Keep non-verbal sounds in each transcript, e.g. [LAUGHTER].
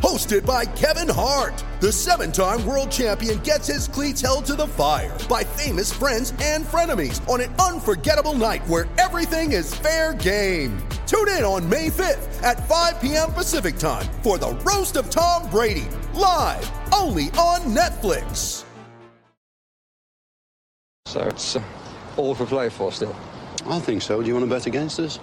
Hosted by Kevin Hart, the seven time world champion gets his cleats held to the fire by famous friends and frenemies on an unforgettable night where everything is fair game. Tune in on May 5th at 5 p.m. Pacific time for the Roast of Tom Brady, live only on Netflix. So it's uh, all for play for still. I think so. Do you want to bet against us?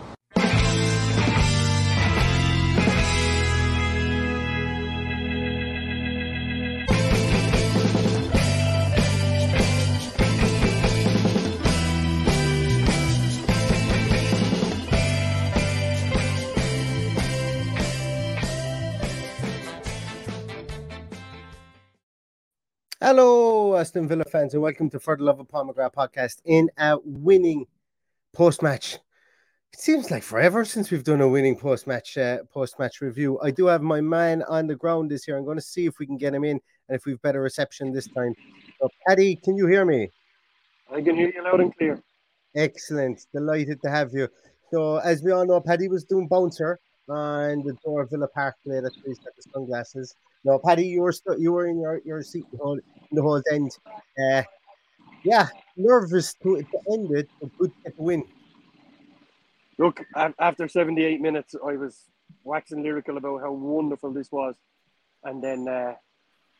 Hello, Aston Villa fans, and welcome to For the Love of Pomegranate podcast in a winning post match. It seems like forever since we've done a winning post match uh, post match review. I do have my man on the ground this year. I'm going to see if we can get him in and if we've better reception this time. So, Paddy, can you hear me? I can hear you loud and clear. Excellent. Delighted to have you. So, as we all know, Paddy was doing bouncer on the door of Villa Park today. That's where he's got the sunglasses. No, Paddy, you were st- you were in your, your seat the whole, in the whole end. Uh, yeah, nervous to, to end it, but good to get the win. Look, after 78 minutes, I was waxing lyrical about how wonderful this was. And then uh,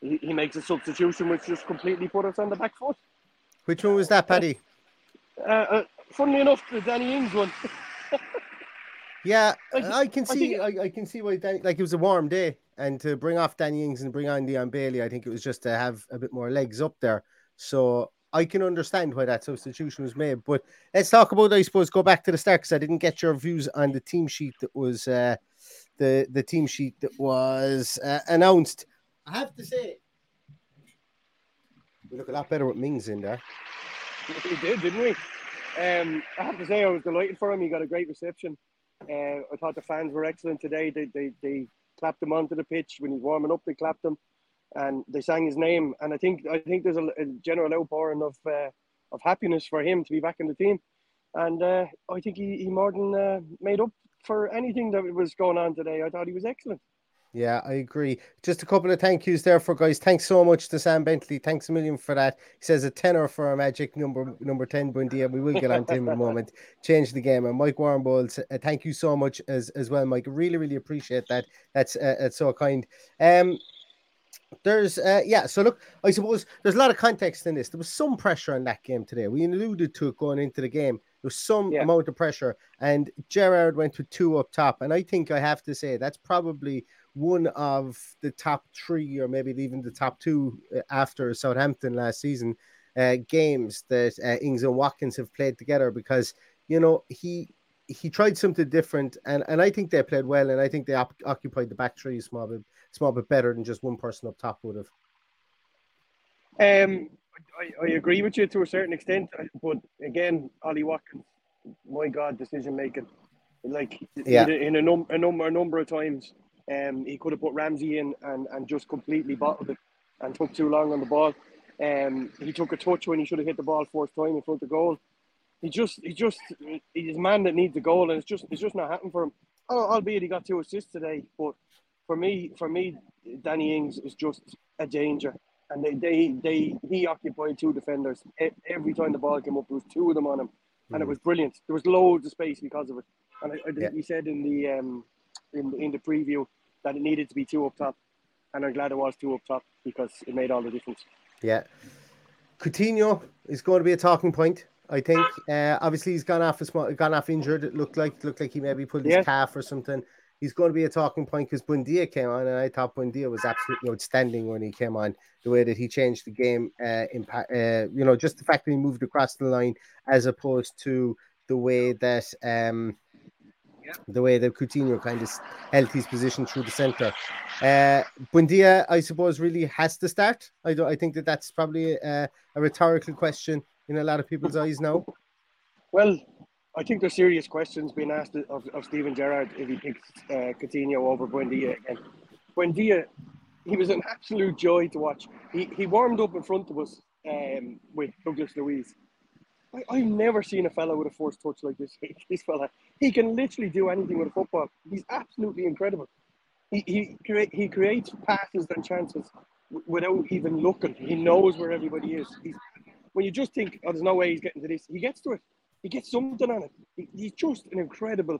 he, he makes a substitution which just completely put us on the back foot. Which one was that, Paddy? Uh, uh, funnily enough, the Danny Ings one. [LAUGHS] Yeah, I- I can I see. think- I, I can see why. Dan, like it was a warm day, and to bring off Danny Ings and bring on Leon Bailey, I think it was just to have a bit more legs up there. So I can understand why that substitution was made. But let's talk about, I suppose, go back to the start because I didn't get your views on the team sheet that was uh, the the team sheet that was uh, announced. I have to say, we look a lot better with Mings in there. [LAUGHS] we did, didn't we? Um, I have to say, I was delighted for him. He got a great reception. Uh, I thought the fans were excellent today. They, they, they clapped him onto the pitch when he's warming up. They clapped him, and they sang his name. And I think I think there's a, a general outpouring of uh, of happiness for him to be back in the team. And uh, I think he, he more than uh, made up for anything that was going on today. I thought he was excellent. Yeah, I agree. Just a couple of thank yous there for guys. Thanks so much to Sam Bentley. Thanks a million for that. He says a tenor for our magic number number 10 Buendia. We will get on to him in a moment. Change the game. And Mike Warrenbolds, uh, thank you so much as as well, Mike. Really, really appreciate that. That's uh, that's so kind. Um there's uh yeah so look i suppose there's a lot of context in this there was some pressure on that game today we alluded to it going into the game there was some Yeah. amount of pressure and gerrard went to two up top and i think i have to say that's probably one of the top three or maybe even the top two uh, after southampton last season uh games that uh, ings and watkins have played together because you know he he tried something different and and i think they played well and i think they op- occupied the back three a small bit small bit better than just one person up top would have Um, I, I agree with you to a certain extent, but again, Ollie Watkins, my God, decision making, like Yeah. in, a, in a, num- a number a number of times, um, he could have put Ramsey in and, and just completely bottled it and took too long on the ball. Um, he took a touch when he should have hit the ball fourth time in front of goal. He just, he just, he's a man that needs a goal, and it's just, it's just not happening for him. Oh, albeit he got two assists today, but for me, for me, Danny Ings is just a danger. And they, they, they, he occupied two defenders every time the ball came up. There was two of them on him, and it Mm. was brilliant. There was loads of space because of it, and I, I Yeah. we said in the um, in in the preview that it needed to be two up top, and I'm glad it was two up top because it made all the difference. Yeah. Coutinho is going to be a talking point, I think. Uh, obviously, he's gone off a small, gone off injured. It looked like looked like he maybe pulled his Yeah. calf or something. He's going to be a talking point because Buendia came on, and I thought Buendia was absolutely outstanding when he came on. The way that he changed the game, uh, impact, uh, you know, just the fact that he moved across the line as opposed to the way that um, the way that Coutinho kind of held his position through the centre. Uh, Buendia, I suppose, really has to start. I. I think that that's probably a, a rhetorical question in a lot of people's eyes now. Well, I think there's serious questions being asked of, of Steven Gerrard if he picks uh, Coutinho over Buendia again. Buendia, he was an absolute joy to watch. He, he warmed up in front of us um, with Douglas Luiz. I, I've never seen a fella with a force touch like [LAUGHS] this. This fella, he can literally do anything with a football. He's absolutely incredible. He he, crea- he creates passes and chances w- without even looking. He knows where everybody is. He's, when you just think, oh, there's no way he's getting to this, he gets to it. He gets something on it. He, he's just an incredible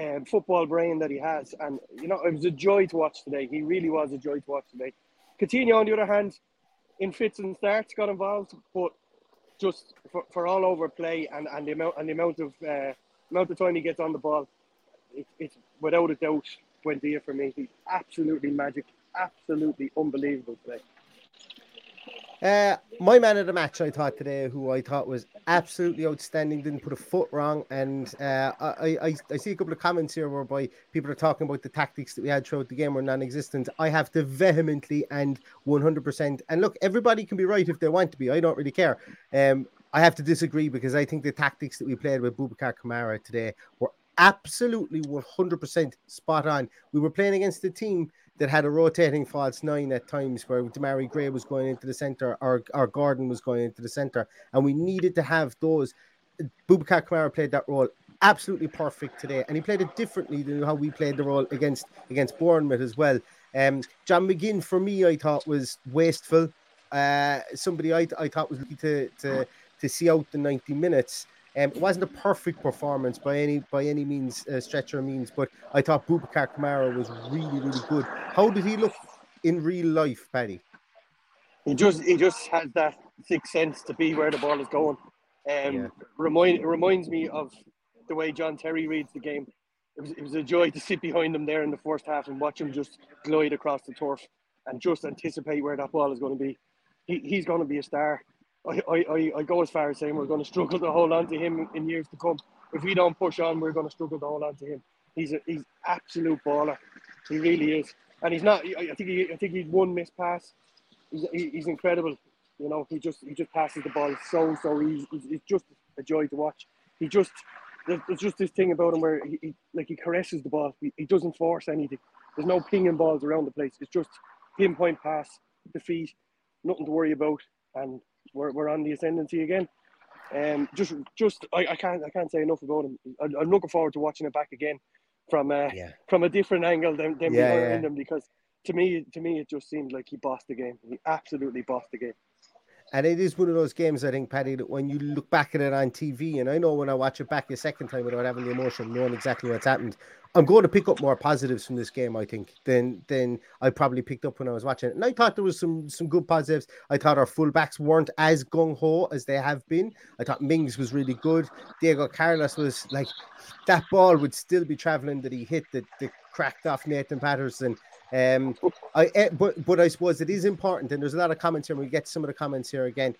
um, football brain that he has. And, you know, it was a joy to watch today. He really was a joy to watch today. Coutinho, on the other hand, in fits and starts, got involved, but just for, for all over play and, and the amount and the amount of uh, amount of time he gets on the ball, it, it's without a doubt Buendia for me. He's absolutely magic, absolutely unbelievable today. Uh, my man of the match, I thought today, who I thought was absolutely outstanding, didn't put a foot wrong, and uh, I, I I see a couple of comments here whereby people are talking about the tactics that we had throughout the game were non-existent. I have to vehemently and one hundred percent, and look, everybody can be right if they want to be. I don't really care. Um, I have to disagree because I think the tactics that we played with Boubacar Kamara today were absolutely one hundred percent spot on. We were playing against a team that had a rotating false nine at times where Demarai Gray was going into the center or, or Gordon was going into the center. And we needed to have those. Boubacar Kamara played that role absolutely perfect today. And he played it differently than how we played the role against against Bournemouth as well. Um, John McGinn, for me, I thought was wasteful. Uh, somebody I, I thought was lucky to, to, to see out the 90 minutes. Um, it wasn't a perfect performance by any by any means, uh, stretch or means, but I thought Boubacar Kamara was really, really good. How did he look in real life, Paddy? He just he just has that sixth sense to be where the ball is going. Um, Yeah. remind it reminds me of the way John Terry reads the game. It was, it was a joy to sit behind him there in the first half and watch him just glide across the turf and just anticipate where that ball is going to be. He, he's going to be a star. I, I, I, go as far as saying we're going to struggle to hold on to him in years to come. If we don't push on, we're going to struggle to hold on to him. He's a, he's absolute baller. He really is. And he's not. I think he, I think he's one missed pass. He's, he, he's incredible. You know, he just he just passes the ball so so easy. It's, just a joy to watch. He just there's, just this thing about him where he, he like he caresses the ball. He, he doesn't force anything. There's no pinging balls around the place. It's just pinpoint pass, the feet, nothing to worry about, and we're, we're on the ascendancy again. Um, just just I, I can't I can't say enough about him. I, I'm looking forward to watching it back again from uh, Yeah. from a different angle than, than Yeah, we were yeah. in them because to me to me it just seemed like he bossed the game. He absolutely bossed the game. And it is one of those games, I think, Paddy, that when you look back at it on TV, and I know when I watch it back a second time without having the emotion, knowing exactly what's happened, I'm going to pick up more positives from this game, I think, than than I probably picked up when I was watching it. And I thought there was some some good positives. I thought our fullbacks weren't as gung ho as they have been. I thought Mings was really good. Diego Carlos was like that ball would still be traveling that he hit that, that cracked off Nathan Patterson. Um, I eh, but but I suppose it is important, and there's a lot of comments here. We get some of the comments here again.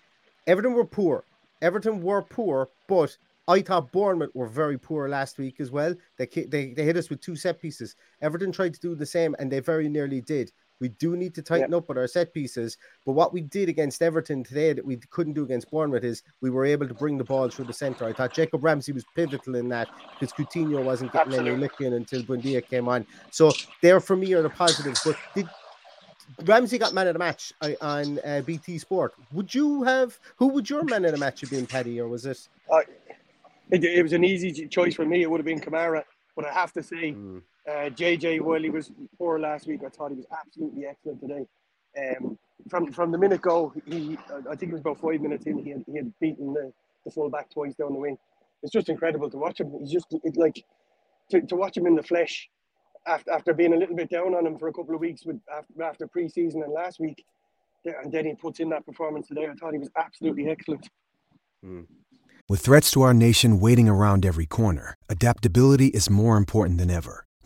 Everton were poor. Everton were poor, but I thought Bournemouth were very poor last week as well. They they they hit us with two set pieces. Everton tried to do the same, and they very nearly did. We do need to tighten up with our set pieces. But what we did against Everton today that we couldn't do against Bournemouth is we were able to bring the ball through the centre. I thought Jacob Ramsey was pivotal in that because Coutinho wasn't getting any Absolutely. licking until Buendia came on. So there for me are the positives. But did Ramsey got man of the match on uh, BT Sport? Would you have who would your man of the match have been, Paddy, or was it? Uh, it, it was an easy choice for me. It would have been Kamara, but I have to say, Mm. Uh, JJ, while he was poor last week, I thought he was absolutely excellent today. Um, from from the minute go, he I think it was about five minutes in, he had, he had beaten the, the full back twice down the wing. it's just incredible to watch him. He's just it, like to, to watch him in the flesh after after being a little bit down on him for a couple of weeks with after, after preseason and last week, and then he puts in that performance today. I thought he was absolutely excellent. With threats to our nation waiting around every corner, adaptability is more important than ever.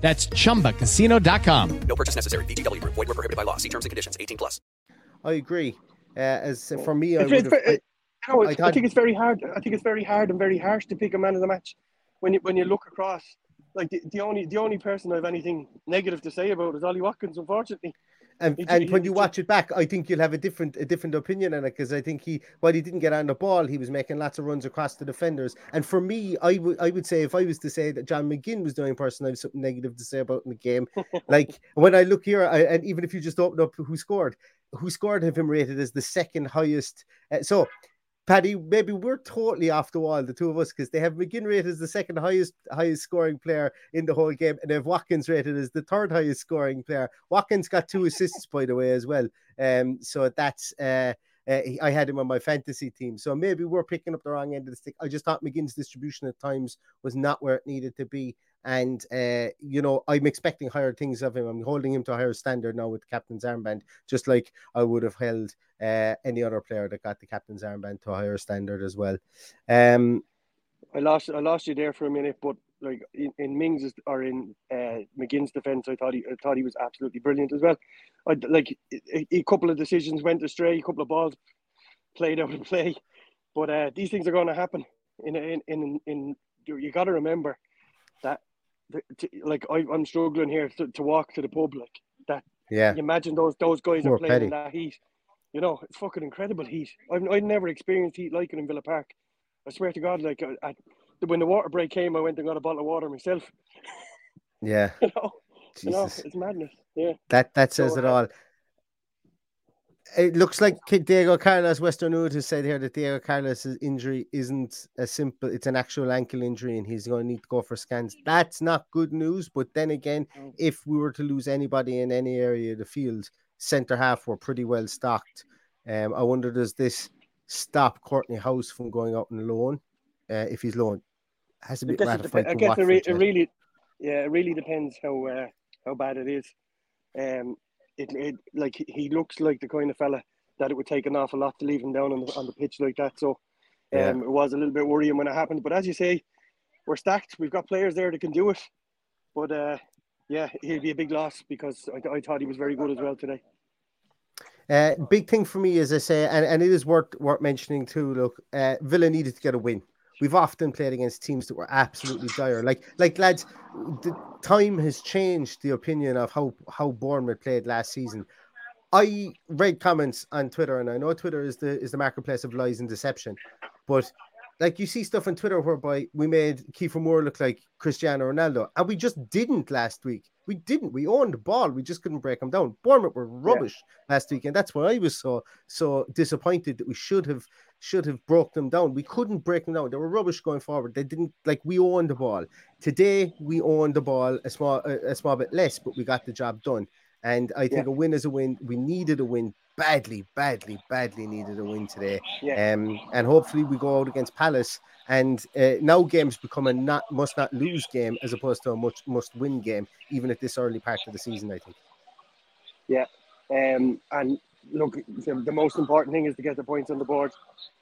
That's chumbacasino.com. No purchase necessary. VGW Group. Void were prohibited by law. See terms and conditions. 18 plus. I agree. Uh, as for me, I, It's- it's have, very- I, No, I it's, I, think it's very hard. I think it's very hard and very harsh to pick a man of the match when you when you look across. Like the, the only the only person I have anything negative to say about is Ollie Watkins. Unfortunately, And, and he- when you watch it back, I think you'll have a different a different opinion on it because I think he while he didn't get on the ball, he was making lots of runs across the defenders. And for me, I would I would say if I was to say that John McGinn was the only person I have something negative to say about in the game, [LAUGHS] like when I look here, I, and even if you just open up who scored, who scored have him rated as the second highest. Uh, so. Paddy, maybe we're totally off the wall, the two of us, because they have McGinn rated as the second highest highest scoring player in the whole game, and they have Watkins rated as the third highest scoring player. Watkins got two assists, by the way, as well. Um, so that's uh, uh, I had him on my fantasy team. So maybe we're picking up the wrong end of the stick. I just thought McGinn's distribution at times was not where it needed to be. And uh, you know, I'm expecting higher things of him. I'm holding him to a higher standard now with the captain's armband, just like I would have held uh, any other player that got the captain's armband to a higher standard as well. Um, I lost I lost you there for a minute, but like in, in Mings' or in uh, McGinn's defense, I thought he I thought he was absolutely brilliant as well. I like a, a couple of decisions went astray, a couple of balls played out of play, but uh, these things are going to happen. In in in, in you got to remember that. Like I, I'm struggling here to, to walk to the public. That, Yeah. You imagine those those guys Poor are playing Petty. in that heat. You know, it's fucking incredible heat. I've I've never experienced heat like it in Villa Park. I swear to God, like I, I, when the water break came, I went and got a bottle of water myself. yeah, [LAUGHS] You know, you know, Jesus. it's madness. Yeah. that that says So, it uh, all. It looks like Diego Carlos Western Wood has said here that Diego Carlos's injury isn't a simple; it's an actual ankle injury, and he's going to need to go for scans. That's not good news. But then again, if we were to lose anybody in any area of the field, centre half were pretty well stocked. Um, I wonder does this stop Kortney Hause from going out on loan? Uh, if he's loan, has to be ratified. I guess it, re- it really, yeah, it really depends how uh, how bad it is. Um, it, it like he- looks like the kind of fella that it would take an awful lot to leave him down on the on the pitch like that. So, um, Yeah. it was a little bit worrying when it happened. But as you say, we're stacked. We've got players there that can do it. But uh, yeah, he'll be a big loss because I, I thought he was very good as well today. Uh, big thing for me, as I say, and, and it is worth worth mentioning too. Look, uh, Villa needed to get a win. We've often played against teams that were absolutely dire. Like, like lads, the time has changed the opinion of how how Bournemouth played last season. I read comments on Twitter, and I know Twitter is the is the marketplace of lies and deception, but like you see stuff on Twitter whereby we made Kieffer Moore look like Cristiano Ronaldo, and we just didn't last week. We didn't. We owned the ball. We just couldn't break them down. Bournemouth were rubbish last week, and that's why I was so so disappointed that we should have should have broke them down. We couldn't break them down. They were rubbish going forward. They didn't like we owned the ball. Today we owned the ball a small a, a small bit less, but we got the job done. And I think Yeah. a win is a win. We needed a win badly, badly, badly needed a win today. Yeah. Um, and hopefully we go out against Palace. And uh, now games become a not must not lose game as opposed to a much must win game, even at this early part of the season. I think. Yeah. Um, and look, the, most important thing is to get the points on the board.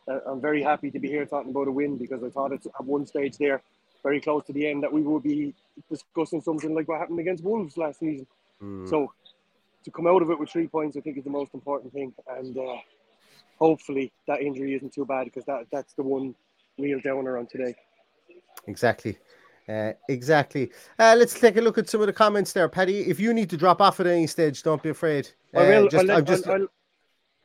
Uh, I'm very happy to be here talking about a win because I thought it's at one stage there, very close to the end, that we would be discussing something like what happened against Wolves last season. Hmm. So to come out of it with three points, I think, is the most important thing. And uh, hopefully that injury isn't too bad because that that's the one real downer on today. Exactly. Uh, exactly. Uh, let's take a look at some of the comments there, Paddy. If you need to drop off at any stage, don't be afraid. Uh, I will. just, I'll let- I'm just, I'll- I'll-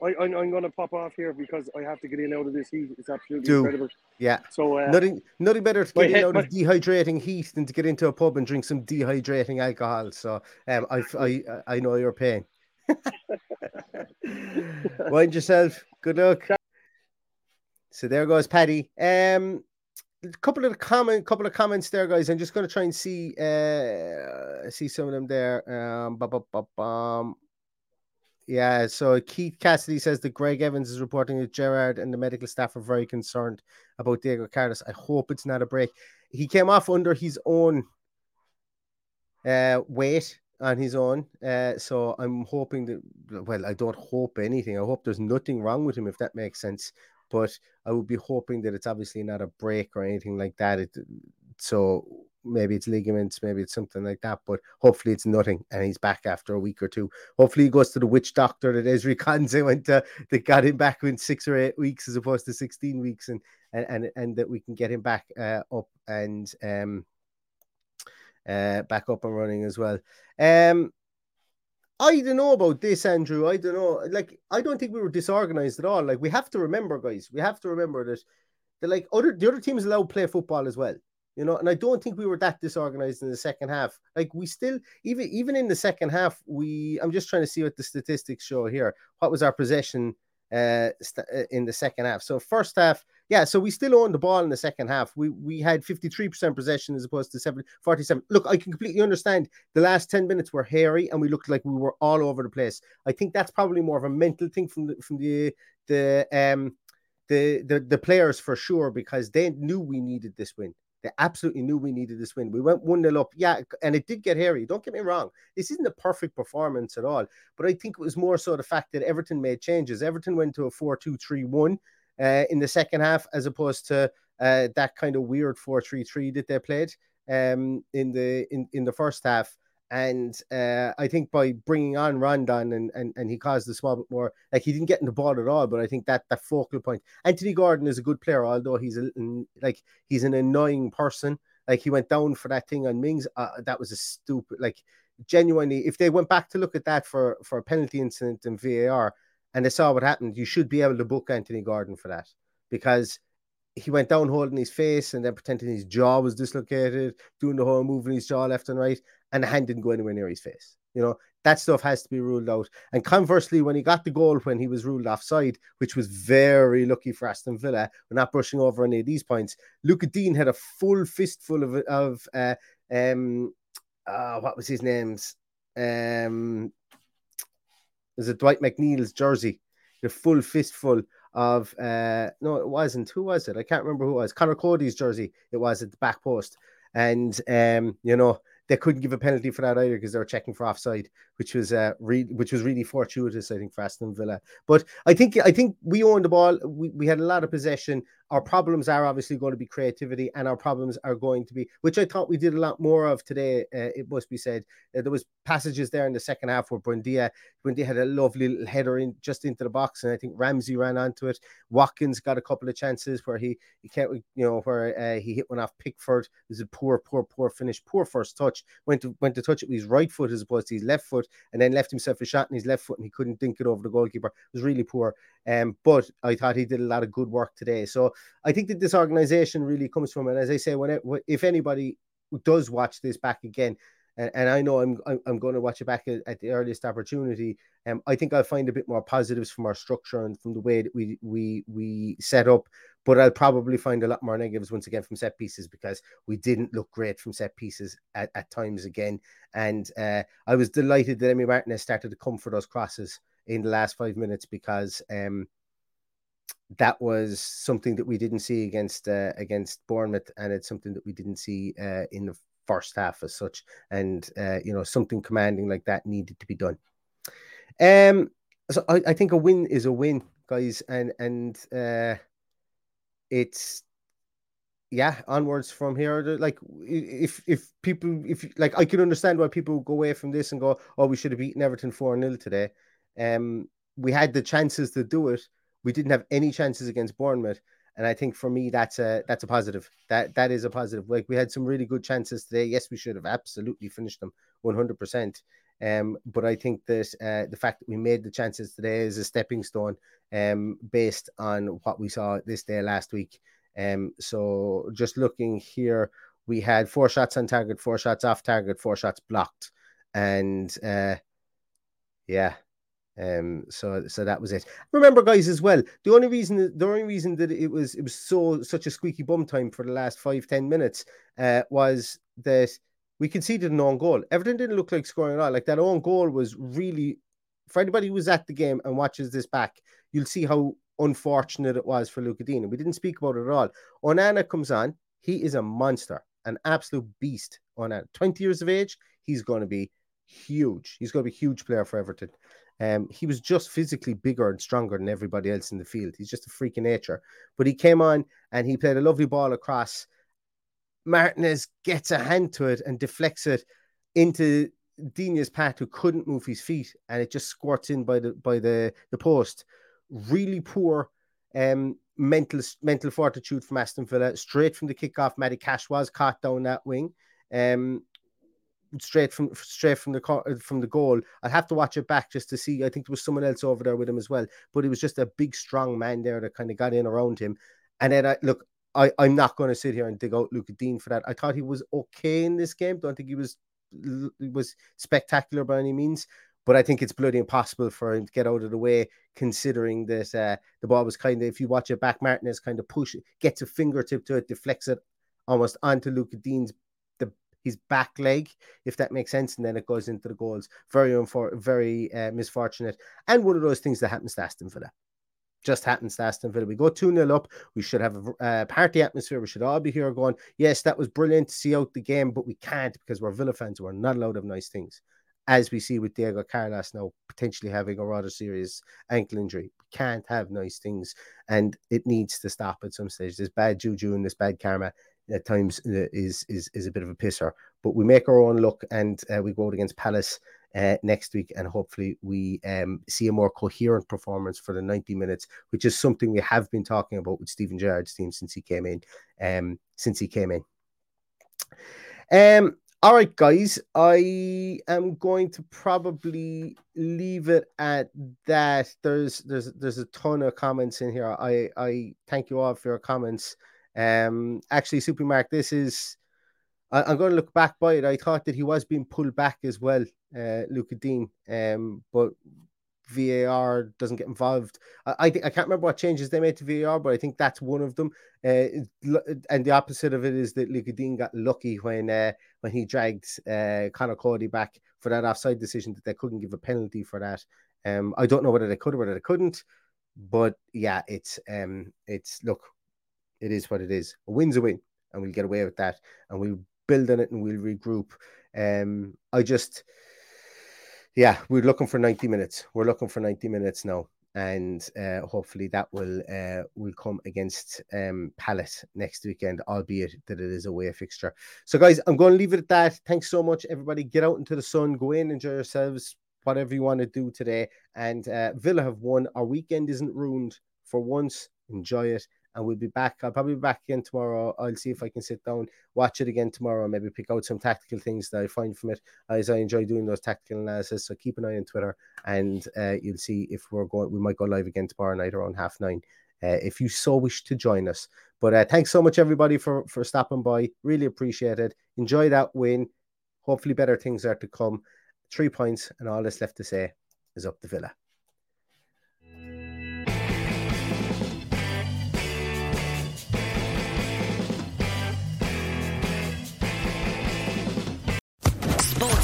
I, I'm, I'm going to pop off here because I have to get in out of this heat. It's absolutely do. incredible. Yeah. So, uh, nothing, nothing better to get in head- out of my- dehydrating heat than to get into a pub and drink some dehydrating alcohol. So, um, I, I, I know your pain. [LAUGHS] Mind yourself. Good luck. So there goes Paddy. Um, a couple of comment, couple of comments there, guys. I'm just going to try and see, uh, see some of them there. Um. Yeah, so Keith Cassidy says that Greg Evans is reporting that Gerrard and the medical staff are very concerned about Diego Carlos. I hope it's not a break. He came off under his own uh, weight on his own. Uh, so I'm hoping that, well, I don't hope anything. I hope there's nothing wrong with him, if that makes sense. But I would be hoping that it's obviously not a break or anything like that. It, so maybe it's ligaments, maybe it's something like that. But hopefully it's nothing, and he's back after a week or two. Hopefully he goes to the witch doctor that Esri [LAUGHS] Konze went to, that got him back in six or eight weeks as opposed to sixteen weeks, and and and, and that we can get him back uh, up and um uh back up and running as well. Um I don't know about this, Andrew. I don't know. Like, I don't think we were disorganized at all. Like, we have to remember, guys. We have to remember that, that like other the other teams allowed to play football as well. You know, and I don't think we were that disorganized in the second half. Like, we still even even in the second half, we. I'm just trying to see what the statistics show here. What was our possession uh uh, in the second half? So first half, yeah. So we still owned the ball in the second half. We we had 53 percent possession as opposed to 7, 47. Look, I can completely understand the last 10 minutes were hairy and we looked like we were all over the place. I think that's probably more of a mental thing from the from the the um the the, the players for sure because they knew we needed this win. They absolutely knew we needed this win. We went 1 0 up. Yeah, and it did get hairy. Don't get me wrong. This isn't a perfect performance at all. But I think it was more so the fact that Everton made changes. Everton went to a 4 2 3 1 uh, in the second half as opposed to uh, that kind of weird 4 3 3 that they played um, in the in, in the first half. And uh, I think by bringing on Rondon and, and and he caused a small bit more, like he didn't get in the ball at all. But I think that that focal point. Anthony Gordon is a good player, although he's a like he's an annoying person. Like he went down for that thing on Mings. Uh, that was a stupid, like genuinely. If they went back to look at that for for a penalty incident in VAR and they saw what happened, you should be able to book Anthony Gordon for that because he went down holding his face and then pretending his jaw was dislocated, doing the whole moving his jaw left and right, and the hand didn't go anywhere near his face. You know, that stuff has to be ruled out. And conversely, when he got the goal when he was ruled offside, which was very lucky for Aston Villa, we're not brushing over any of these points. Lucas Digne had a full fistful of of uh, um uh, what was his name's um is it Dwight McNeil's jersey, the full fistful of uh no it wasn't who was it i can't remember who was conor coady's jersey it was at the back post and um you know they couldn't give a penalty for that either because they were checking for offside, which was uh re- which was really fortuitous, I think, for Aston Villa. But I think I think we owned the ball. We, we had a lot of possession. Our problems are obviously going to be creativity, and our problems are going to be, which I thought we did a lot more of today. Uh, it must be said. Uh, there was passages there in the second half where Buendia, Buendia had a lovely little header in just into the box, and I think Ramsey ran onto it. Watkins got a couple of chances where he he can't, you know, where uh, he hit one off Pickford. It was a poor, poor, poor finish, poor first touch. Went to went to touch it with his right foot as opposed to his left foot, and then left himself a shot in his left foot, and he couldn't dink it over the goalkeeper. It was really poor. Um, but I thought he did a lot of good work today. So I think that this organization really comes from, and as I say, when it, if anybody does watch this back again, and, and I know I'm, I'm going to watch it back at, at the earliest opportunity. Um, I think I'll find a bit more positives from our structure and from the way that we we we set up. But I'll probably find a lot more negatives once again from set pieces because we didn't look great from set pieces at, at times again. And uh, I was delighted that Emi Martinez started to come for those crosses in the last five minutes because um, that was something that we didn't see against uh, against Bournemouth, and it's something that we didn't see uh, in the first half as such. And uh, you know, something commanding like that needed to be done. Um, so I, I think a win is a win, guys, and and uh, it's yeah, onwards from here. Like if if people if like I can understand why people go away from this and go, oh, we should have beaten Everton four 0 today. Um, we had the chances to do it. We didn't have any chances against Bournemouth, and I think for me that's a that's a positive. That that is a positive. Like we had some really good chances today. Yes, we should have absolutely finished them one hundred percent. Um, but I think that uh, the fact that we made the chances today is a stepping stone, um, based on what we saw this day last week. Um, so just looking here, we had four shots on target, four shots off target, four shots blocked, and uh, yeah. Um, so so that was it. Remember, guys, as well. The only reason the only reason that it was it was so such a squeaky bum time for the last five ten minutes uh, was that we conceded an own goal. Everton didn't look like scoring at all. Like that own goal was really for anybody who was at the game and watches this back, you'll see how unfortunate it was for Lucas Digne. We didn't speak about it at all. Onana comes on. He is a monster, an absolute beast. Onana, 20 years of age, he's going to be huge. He's going to be a huge player for Everton. Um, he was just physically bigger and stronger than everybody else in the field. He's just a freak of nature. But he came on and he played a lovely ball across. Martinez gets a hand to it and deflects it into Digne's path, who couldn't move his feet, and it just squirts in by the by the the post. Really poor um, mental mental fortitude from Aston Villa. Straight from the kickoff, Matty Cash was caught down that wing. Um, straight from straight from the from the goal. I'd have to watch it back just to see. I think there was someone else over there with him as well, but it was just a big, strong man there that kind of got in around him. And then I look, I I'm not going to sit here and dig out Lucas Digne for that. I thought he was okay in this game. Don't think he was was spectacular by any means. But I think it's bloody impossible for him to get out of the way, considering that uh, the ball was kind of, if you watch it back, Martinez kind of push, gets a fingertip to it, deflects it almost onto Lucas Digne's his back leg, if that makes sense, and then it goes into the goals. Very unfor- very uh, misfortunate, and one of those things that happens to Aston Villa. Just happens to Aston Villa. We go 2 0 up. We should have a uh, party atmosphere. We should all be here going, yes, that was brilliant to see out the game, but we can't because we're Villa fans. We're not allowed have nice things. As we see with Diego Carlos now potentially having a rather serious ankle injury. We can't have nice things and it needs to stop at some stage. This bad juju and this bad karma at times uh, is is is a bit of a pisser. But we make our own luck and uh, we go out against Palace uh, next week, and hopefully we um, see a more coherent performance for the 90 minutes, which is something we have been talking about with Steven Gerrard's team since he came in. Um, since he came in. Um, all right, guys, I am going to probably leave it at that. There's there's there's a ton of comments in here. I I thank you all for your comments. Um, actually, Supermark, this is I, am going to look back by it. I thought that he was being pulled back as well, uh, Lucas Digne. Um, but VAR doesn't get involved. I, I think I can't remember what changes they made to VAR, but I think that's one of them. Uh, and the opposite of it is that Lucas Digne got lucky when uh, when he dragged uh, Conor Coady back for that offside decision that they couldn't give a penalty for that. Um, I don't know whether they could or whether they couldn't, but yeah, it's um, it's look, it is what it is. A win's a win, and we'll get away with that, and we'll build on it and we'll regroup. Um, I just, yeah, we're looking for 90 minutes. We're looking for 90 minutes now. And uh, hopefully that will uh, will come against um, Palace next weekend, albeit that it is a away fixture. So, guys, I'm going to leave it at that. Thanks so much, everybody. Get out into the sun, go in, enjoy yourselves, whatever you want to do today. And uh, Villa have won. Our weekend isn't ruined for once. Enjoy it and we'll be back. I'll probably be back again tomorrow. I'll see if I can sit down, watch it again tomorrow, maybe pick out some tactical things that I find from it, as I enjoy doing those tactical analysis. So keep an eye on Twitter, and uh, you'll see if we're going. We might go live again tomorrow night around half nine. Uh, if you so wish to join us. But uh, thanks so much, everybody, for for stopping by. Really appreciate it. Enjoy that win. Hopefully, better things are to come. Three points, and all that's left to say is up the Villa.